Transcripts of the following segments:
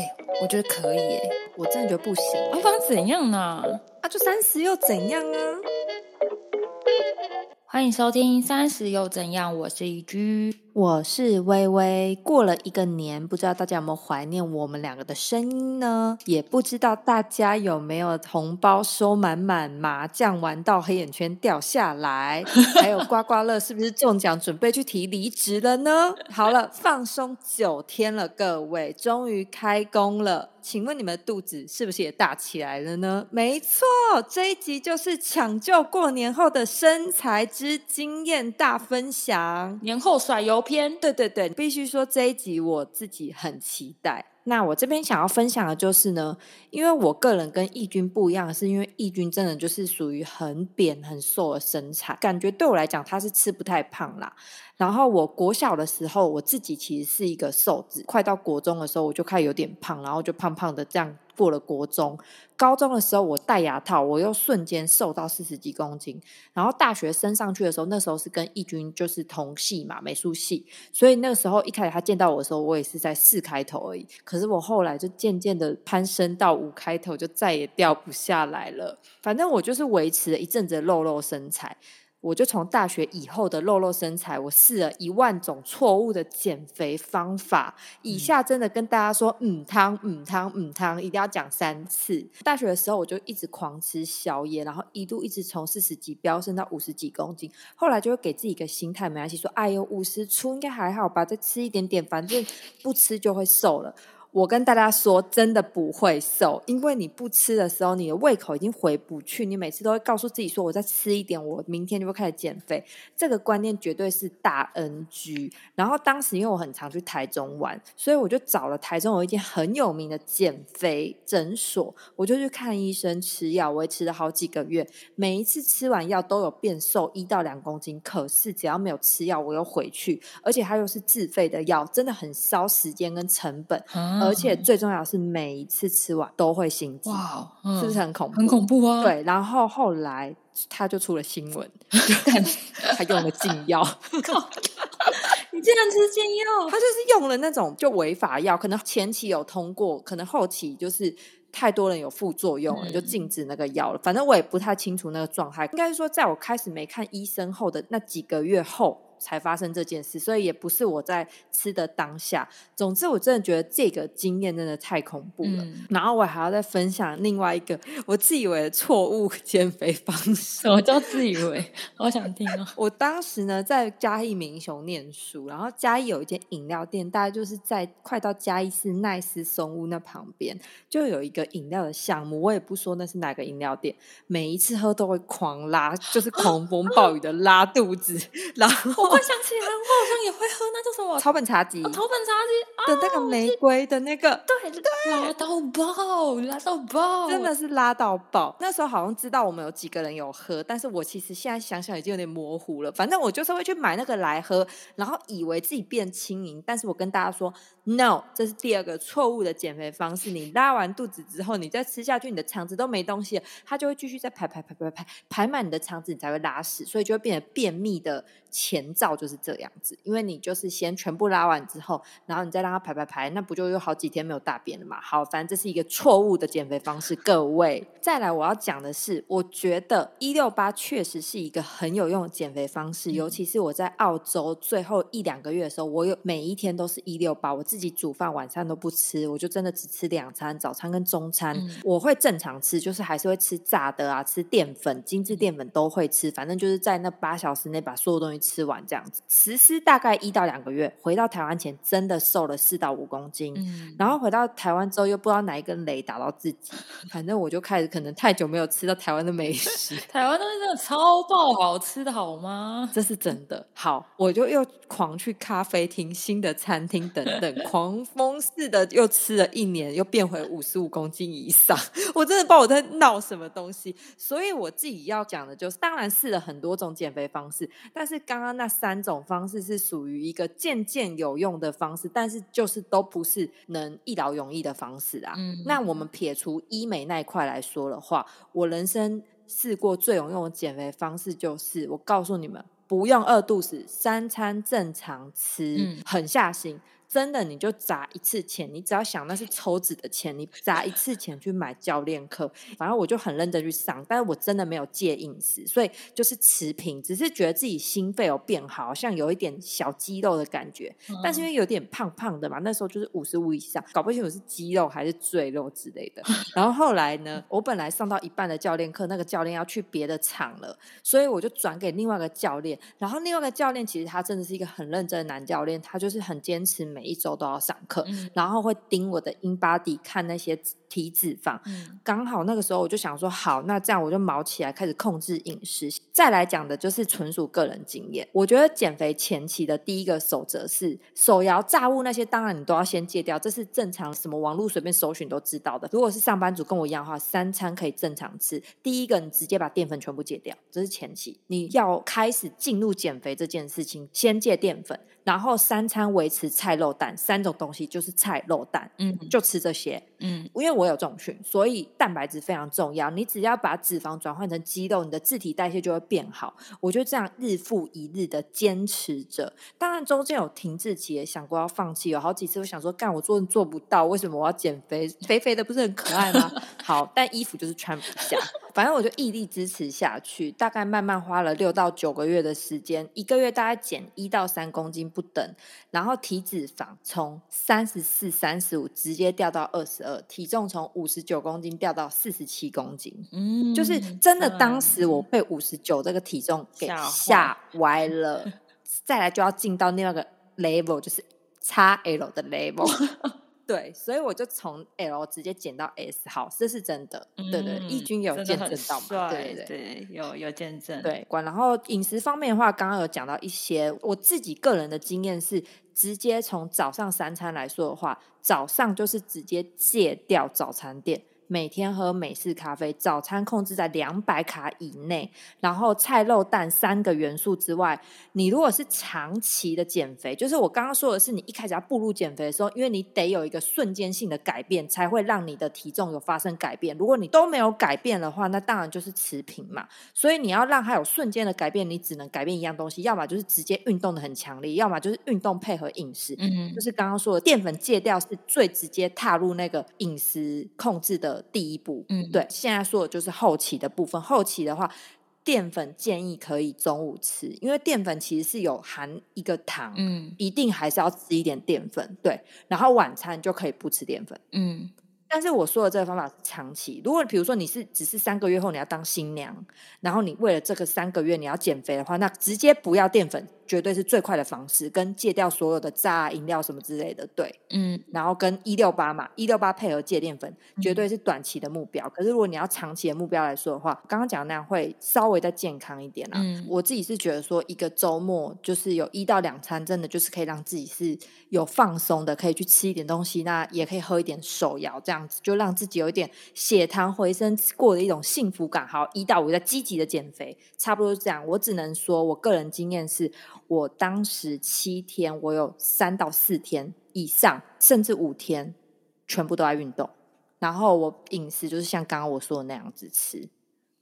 哎、我觉得可以哎、我真的觉得不行。啊，不然怎样呢？啊，就三十又怎样啊？欢迎收听《三十又怎样》，我是一居。我是微微，过了一个年，不知道大家有没有怀念我们两个的声音呢？也不知道大家有没有红包收满满，麻将玩到黑眼圈掉下来，还有 刮刮乐是不是中奖，准备去提离职了呢？好了，放松九天了，各位终于开工了。请问你们的肚子是不是也大起来了呢？没错，这一集就是抢救过年后的身材之经验大分享。年后甩油篇，对对对，必须说这一集我自己很期待。那我这边想要分享的就是呢，因为我个人跟义军不一样，是因为义军真的就是属于很扁很瘦的身材，感觉对我来讲他是吃不太胖啦。然后我国小的时候，我自己其实是一个瘦子，快到国中的时候我就开始有点胖，然后就胖胖的这样过了国中。高中的时候我戴牙套，我又瞬间瘦到四十几公斤。然后大学升上去的时候，那时候是跟义军就是同系嘛，美术系，所以那个时候一开始他见到我的时候，我也是在四开头而已。可是我后来就渐渐的攀升到五开头，就再也掉不下来了。反正我就是维持了一阵子的肉肉身材。我就从大学以后的肉肉身材，我试了一万种错误的减肥方法。以下真的跟大家说，嗯汤嗯汤嗯汤，一定要讲三次。大学的时候，我就一直狂吃宵夜，然后一度一直从四十几飙升到五十几公斤。后来就会给自己一个心态，没关系，说哎呦五十出应该还好吧，再吃一点点，反正不吃就会瘦了。我跟大家说，真的不会瘦，因为你不吃的时候，你的胃口已经回不去。你每次都会告诉自己说：“我再吃一点，我明天就会开始减肥。”这个观念绝对是大 NG。然后当时因为我很常去台中玩，所以我就找了台中有一间很有名的减肥诊所，我就去看医生吃药，维持了好几个月。每一次吃完药都有变瘦一到两公斤，可是只要没有吃药，我又回去，而且它又是自费的药，真的很烧时间跟成本。啊而且最重要的是，每一次吃完都会心悸，哇，嗯是不是很恐怖？很恐怖啊？，对，然后后来他就出了新闻，他用了禁药，你竟然吃禁药 他就是用了那种就违法药，可能前期有通过，可能后期就是。太多人有副作用了，嗯就禁止那个药了。反正我也不太清楚那个状态，应该是说在我开始没看医生后的那几个月后才发生这件事，所以也不是我在吃的当下。总之，我真的觉得这个经验真的太恐怖了。嗯然后我还要再分享另外一个我自以为的错误 减肥方式。什么叫自以为？我想听哦。我当时呢在嘉义民雄念书，然后嘉义有一间饮料店，大概就是在快到嘉义市奈斯松屋那旁边，就有一个饮料的项目。我也不说那是哪个饮料店，每一次喝都会狂拉，就是狂风暴雨的拉肚子。然后我会想起来，我好像也会喝那叫什么草本茶几。草本茶几的那个玫瑰的那个，对，对，拉到爆，拉到爆，真的是拉到爆。那时候好像知道我们有几个人有喝，但是我其实现在想想已经有点模糊了。反正我就是会去买那个来喝，然后以为自己变轻盈。但是我跟大家说，no，这是第二个错误的减肥方式。你拉完肚子之后，你再吃下去，你的肠子都没东西了，它就会继续再排排排排排排满你的肠子，你才会拉屎，所以就会变得便秘的前兆就是这样子。因为你就是先全部拉完之后，然后你再让它排排排，那不就有好几天没有大便了嘛？好，反正这是一个错误的减肥方式，各位。再来，我要讲的是，我觉得一六八确实是一个很有用的减肥方式，尤其是我在澳洲最后一两个月的时候，我有每一天都是一六八，我自己煮饭，晚餐都不吃，我就真的只吃两餐，早餐跟中餐，嗯我会正常吃，就是还是会吃炸的啊，吃淀粉、精致淀粉都会吃，反正就是在那八小时内把所有东西吃完这样子。实施大概一到两个月，回到台湾前真的瘦了四到五公斤。嗯，然后回到台湾之后，又不知道哪一根雷打到自己，反正我就开始可能太久没有吃到台湾的美食，台湾东西真的超爆好吃的好吗？这是真的。好，我就又狂去咖啡厅、新的餐厅等等，狂风似的又吃了一年，又变回五十五公斤以上。我真的不知道我在闹什么东西。所以我自己要讲的就是，当然试了很多种减肥方式，但是刚刚那三种方式是属于一个渐渐有用的方式，但是就是都不是能一劳永逸的方式啊。嗯那我们撇除医美那一块来说的话，我人生试过最有用的减肥方式就是，我告诉你们，不用饿肚子，三餐正常吃，嗯狠下心。真的你就砸一次钱，你只要想那是抽脂的钱，你砸一次钱去买教练课。反正我就很认真去上，但是我真的没有戒饮食，所以就是持平，只是觉得自己心肺有变好，好像有一点小肌肉的感觉。但是因为有点胖胖的嘛，那时候就是五十五以上，搞不清楚是肌肉还是赘肉之类的。然后后来呢，我本来上到一半的教练课，那个教练要去别的场了，所以我就转给另外一个教练。然后另外一个教练其实他真的是一个很认真的男教练，他就是很坚持每一周都要上课，然后会盯我的 in body 看那些。体脂肪，刚好那个时候我就想说，好，那这样我就毛起来开始控制饮食。再来讲的就是纯属个人经验。我觉得减肥前期的第一个守则是，手摇炸物那些当然你都要先戒掉，这是正常，什么网络随便搜寻都知道的。如果是上班族跟我一样的话，三餐可以正常吃。第一个，你直接把淀粉全部戒掉，这是前期。你要开始进入减肥这件事情，先戒淀粉。然后三餐维持菜肉蛋三种东西，就是菜肉蛋，嗯，就吃这些，嗯，因为我有重训，所以蛋白质非常重要。你只要把脂肪转换成肌肉，你的自体代谢就会变好。我就这样日复一日的坚持着。当然中间有停滞期，也想过要放弃，有好几次我想说，干我做做不到，为什么我要减肥？肥肥的不是很可爱吗？好，但衣服就是穿不下。反正我就毅力支持下去，大概慢慢花了六到九个月的时间，一个月大概减一到三公斤不等，然后体脂肪从三十四、三十五直接掉到二十二，体重从五十九公斤掉到四十七公斤。嗯，就是真的，当时我被五十九这个体重给吓歪了。再来就要进到另外一个 level，就是 XL 的 level。对，所以我就从 L 直接减到 S，好，这是真的。对对，义军有见证到嘛？对对对，有有见证。对，管。然后饮食方面的话，刚刚有讲到一些，我自己个人的经验是，直接从早上三餐来说的话，早上就是直接戒掉早餐店。每天喝美式咖啡，早餐控制在两百卡以内，然后菜肉蛋三个元素之外，你如果是长期的减肥，就是我刚刚说的是，你一开始要步入减肥的时候，因为你得有一个瞬间性的改变，才会让你的体重有发生改变。如果你都没有改变的话，那当然就是持平嘛。所以你要让它有瞬间的改变，你只能改变一样东西，要么就是直接运动的很强烈，要么就是运动配合饮食。嗯，就是刚刚说的淀粉戒掉是最直接踏入那个饮食控制的。第一步，嗯，对，现在说的就是后期的部分。后期的话，淀粉建议可以中午吃，因为淀粉其实是有含一个糖，嗯，一定还是要吃一点淀粉，对。然后晚餐就可以不吃淀粉，嗯。但是我说的这个方法是长期。如果比如说你是只是三个月后你要当新娘，然后你为了这个三个月你要减肥的话，那直接不要淀粉。绝对是最快的方式，跟戒掉所有的炸饮料什么之类的，对，嗯，然后跟一六八嘛，一六八配合戒淀粉，绝对是短期的目标。可是如果你要长期的目标来说的话，刚刚讲那样会稍微再健康一点啦。我自己是觉得说，一个周末就是有一到两餐，真的就是可以让自己是有放松的，可以去吃一点东西，那也可以喝一点手摇，这样就让自己有一点血糖回升，过的一种幸福感。好，一到五在积极的减肥，差不多是这样。我只能说我个人经验是。我当时七天，我有三到四天以上，甚至五天，全部都在运动。然后我饮食就是像刚刚我说的那样子吃。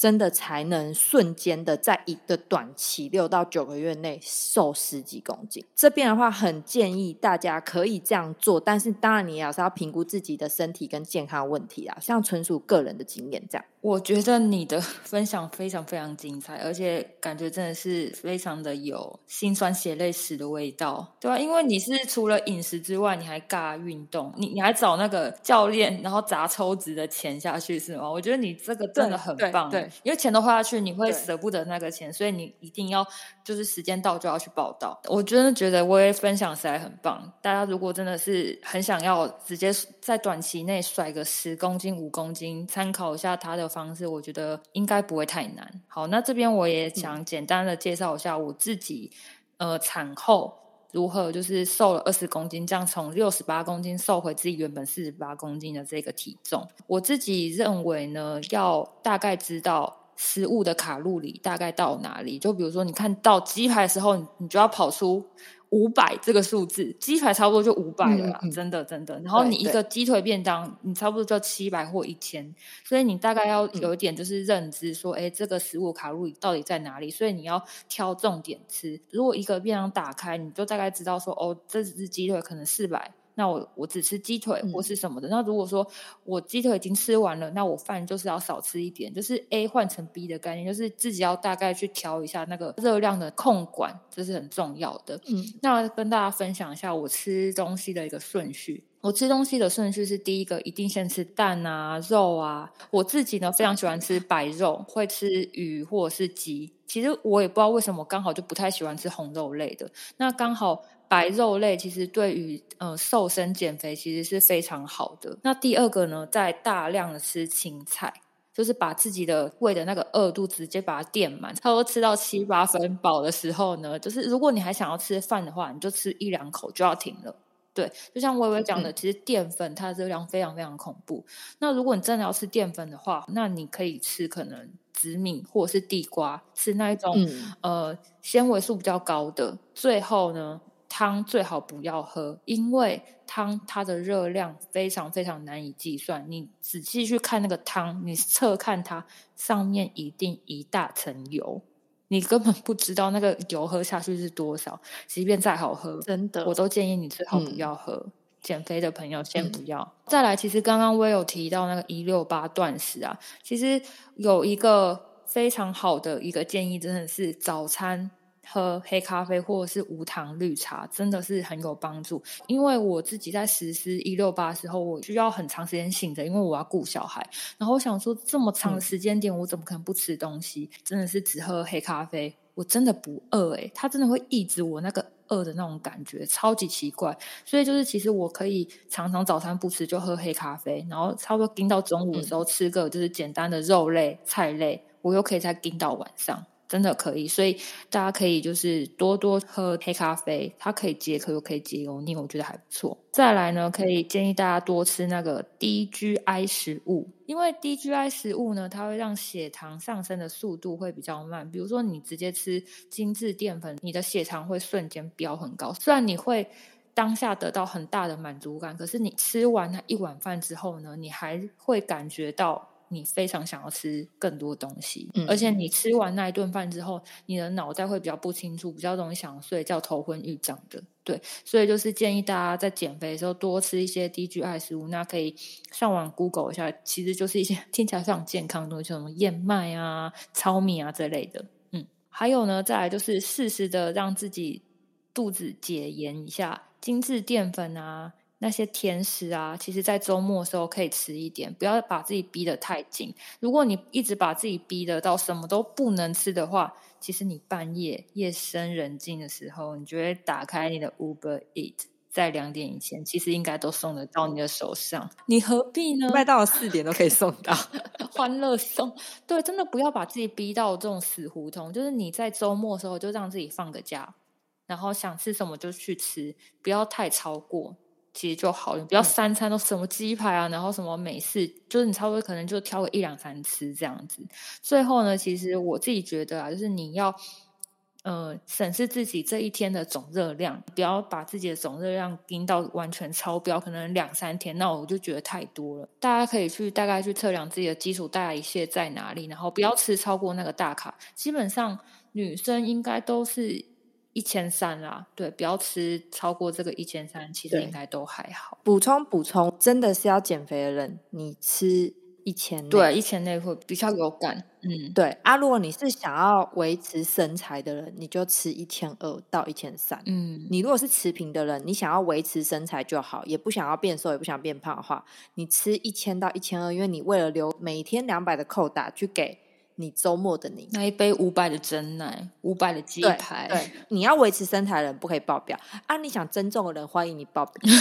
真的才能瞬间的在一个短期六到九个月内瘦十几公斤。这边的话，很建议大家可以这样做，但是当然你也是要评估自己的身体跟健康问题啊，像纯属个人的经验这样。我觉得你的 分享非常非常精彩，而且感觉真的是非常的有心酸血泪史的味道，对啊？因为你是除了饮食之外，你还尬运动，你你还找那个教练，然后砸抽脂的钱下去是吗？我觉得你这个真的很棒，对。因为钱都花下去，你会舍不得那个钱，所以你一定要就是时间到就要去报道。我真的觉得我也分享实在很棒。大家如果真的是很想要直接在短期内甩个十公斤、五公斤，参考一下他的方式，我觉得应该不会太难。好，那这边我也想简单的介绍一下我自己，呃，产后。如何就是瘦了二十公斤，这样从六十八公斤瘦回自己原本四十八公斤的这个体重？我自己认为呢，要大概知道食物的卡路里大概到哪里。就比如说，你看到鸡排的时候，你就要跑出五百这个数字，鸡排差不多就五百了，真的真的。然后你一个鸡腿便当，你差不多就七百或一千，所以你大概要有一点就是认知，说，哎，这个食物卡路里到底在哪里？所以你要挑重点吃。如果一个便当打开，你就大概知道说，哦，这只鸡腿可能四百。那我我只吃鸡腿或是什么的。那如果说我鸡腿已经吃完了，那我饭就是要少吃一点，就是 A 换成 B 的概念，就是自己要大概去调一下那个热量的控管，这是很重要的。嗯，那跟大家分享一下我吃东西的一个顺序。我吃东西的顺序是第一个一定先吃蛋啊、肉啊。我自己呢非常喜欢吃白肉，会吃鱼或者是鸡。其实我也不知道为什么，刚好就不太喜欢吃红肉类的。那刚好。白肉类其实对于呃瘦身减肥其实是非常好的。那第二个呢，在大量的吃青菜，就是把自己的胃的那个饿度直接把它垫满，差不多吃到七八分饱的时候呢，就是如果你还想要吃饭的话，你就吃一两口就要停了。对，就像微微讲的，其实淀粉它的热量非常非常恐怖。那如果你真的要吃淀粉的话，那你可以吃可能紫米或者是地瓜，吃那一种呃纤维素比较高的。最后呢。汤最好不要喝，因为汤它的热量非常非常难以计算。你仔细去看那个汤，你侧看它上面一定一大层油，你根本不知道那个油喝下去是多少。即便再好喝，真的，我都建议你最好不要喝。减肥的朋友先不要。再来，其实刚刚我有提到那个一六八断食啊，其实有一个非常好的一个建议，真的是早餐。喝黑咖啡或者是无糖绿茶，真的是很有帮助。因为我自己在实施一六八的时候，我需要很长时间醒着，因为我要顾小孩。然后我想说，这么长的时间点，我怎么可能不吃东西？真的是只喝黑咖啡，我真的不饿诶，它真的会抑制我那个饿的那种感觉，超级奇怪。所以就是，其实我可以常常早餐不吃，就喝黑咖啡，然后差不多盯到中午的时候吃个就是简单的肉类、菜类，我又可以再盯到晚上。真的可以，所以大家可以就是多多喝黑咖啡，它可以解渴又可以解油腻，我觉得还不错。再来呢，可以建议大家多吃那个低 GI 食物，因为低 GI 食物呢，它会让血糖上升的速度会比较慢。比如说你直接吃精致淀粉，你的血糖会瞬间飙很高。虽然你会当下得到很大的满足感，可是你吃完那一碗饭之后呢，你还会感觉到。你非常想要吃更多东西，而且你吃完那一顿饭之后，你的脑袋会比较不清楚，比较容易想睡，叫头昏欲胀的。对，所以就是建议大家在减肥的时候多吃一些低 GI 食物。那可以上网 Google 一下，其实就是一些 听起来非常健康的东西，什么燕麦啊、糙米啊这类的。嗯，还有呢，再来就是适时的让自己肚子解盐一下，精致淀粉啊。那些甜食啊，其实，在周末的时候可以吃一点，不要把自己逼得太紧。如果你一直把自己逼得到什么都不能吃的话，其实你半夜夜深人静的时候，你就会打开你的 Uber Eat，在两点以前，其实应该都送得到你的手上。你何必呢？卖到了四点都可以送到，欢乐送。对，真的不要把自己逼到这种死胡同。就是你在周末的时候，就让自己放个假，然后想吃什么就去吃，不要太超过。其实就好，你不要三餐都什么鸡排啊，然后什么美式，就是你差不多可能就挑个一两餐吃这样子。最后呢，其实我自己觉得啊，就是你要呃审视自己这一天的总热量，不要把自己的总热量盯到完全超标，可能两三天，那我就觉得太多了。大家可以去大概去测量自己的基础代谢在哪里，然后不要吃超过那个大卡。基本上女生应该都是。一千三啦，对，不要吃超过这个一千三，其实应该都还好。补充补充，真的是要减肥的人，你吃一千，对，一千内会比较有感。嗯，对啊，如果你是想要维持身材的人，你就吃一千二到一千三。嗯，你如果是持平的人，你想要维持身材就好，也不想要变瘦，也不想变胖的话，你吃一千到一千二，因为你为了留每天两百的扣打去给。你周末的你那一杯五百的真奶，五百的鸡排，对，你要维持身材的人不可以爆表啊！你想增重的人，欢迎你爆表。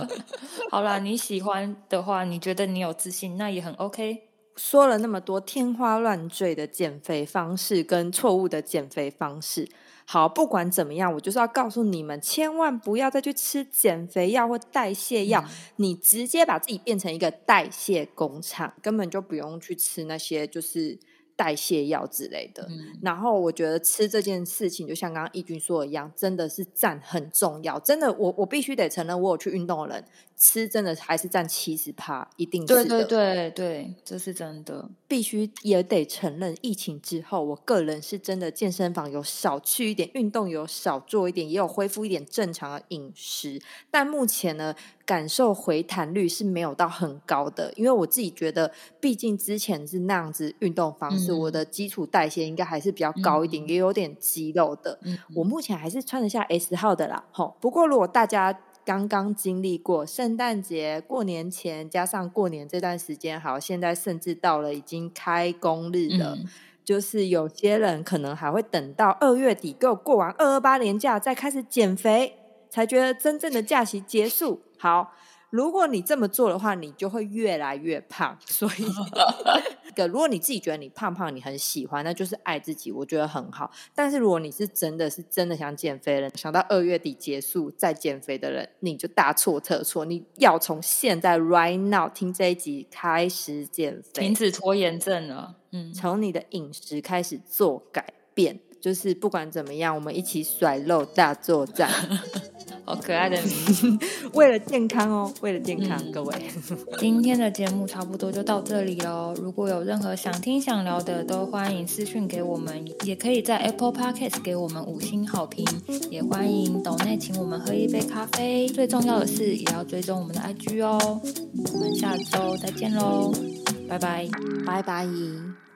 好啦，你喜欢的话，你觉得你有自信，那也很 OK。说了那么多天花乱坠的减肥方式跟错误的减肥方式，好，不管怎么样，我就是要告诉你们，千万不要再去吃减肥药或代谢药，你直接把自己变成一个代谢工厂，根本就不用去吃那些就是。代谢药之类的。嗯然后我觉得吃这件事情，就像刚刚义军说的一样，真的是占很重要。真的，我我必须得承认，我有去运动的人，吃真的还是占七十趴，一定是对的。对对对，这是真的。必须也得承认，疫情之后，我个人是真的健身房有少去一点，运动有少做一点，也有恢复一点正常的饮食。但目前呢，感受回弹率是没有到很高的，因为我自己觉得，毕竟之前是那样子运动方式，嗯我的基础代谢应该还是比较高一点，也有点肌肉的。嗯，我目前还是穿得下 S 号的啦，吼。不过如果大家刚刚经历过圣诞节、过年前，加上过年这段时间，好，现在甚至到了已经开工日了，嗯就是有些人可能还会等到二月底，给我过完二二八年假，再开始减肥，才觉得真正的假期结束。好。如果你这么做的话，你就会越来越胖。所以，个如果你自己觉得你胖胖，你很喜欢，那就是爱自己，我觉得很好。但是如果你是真的是真的想减肥的人，想到二月底结束再减肥的人，你就大错特错。你要从现在 right now 听这一集开始减肥停，止拖延症了。嗯，从你的饮食开始做改变。就是不管怎么样，我们一起甩肉大作战，好可爱的名字。为了健康哦，为了健康，嗯各位。今天的节目差不多就到这里喽。如果有任何想听想聊的，都欢迎私讯给我们，也可以在 Apple Podcast 给我们五星好评，也欢迎岛内请我们喝一杯咖啡。最重要的是，也要追踪我们的 IG 哦。我们下周再见喽，拜拜。拜拜。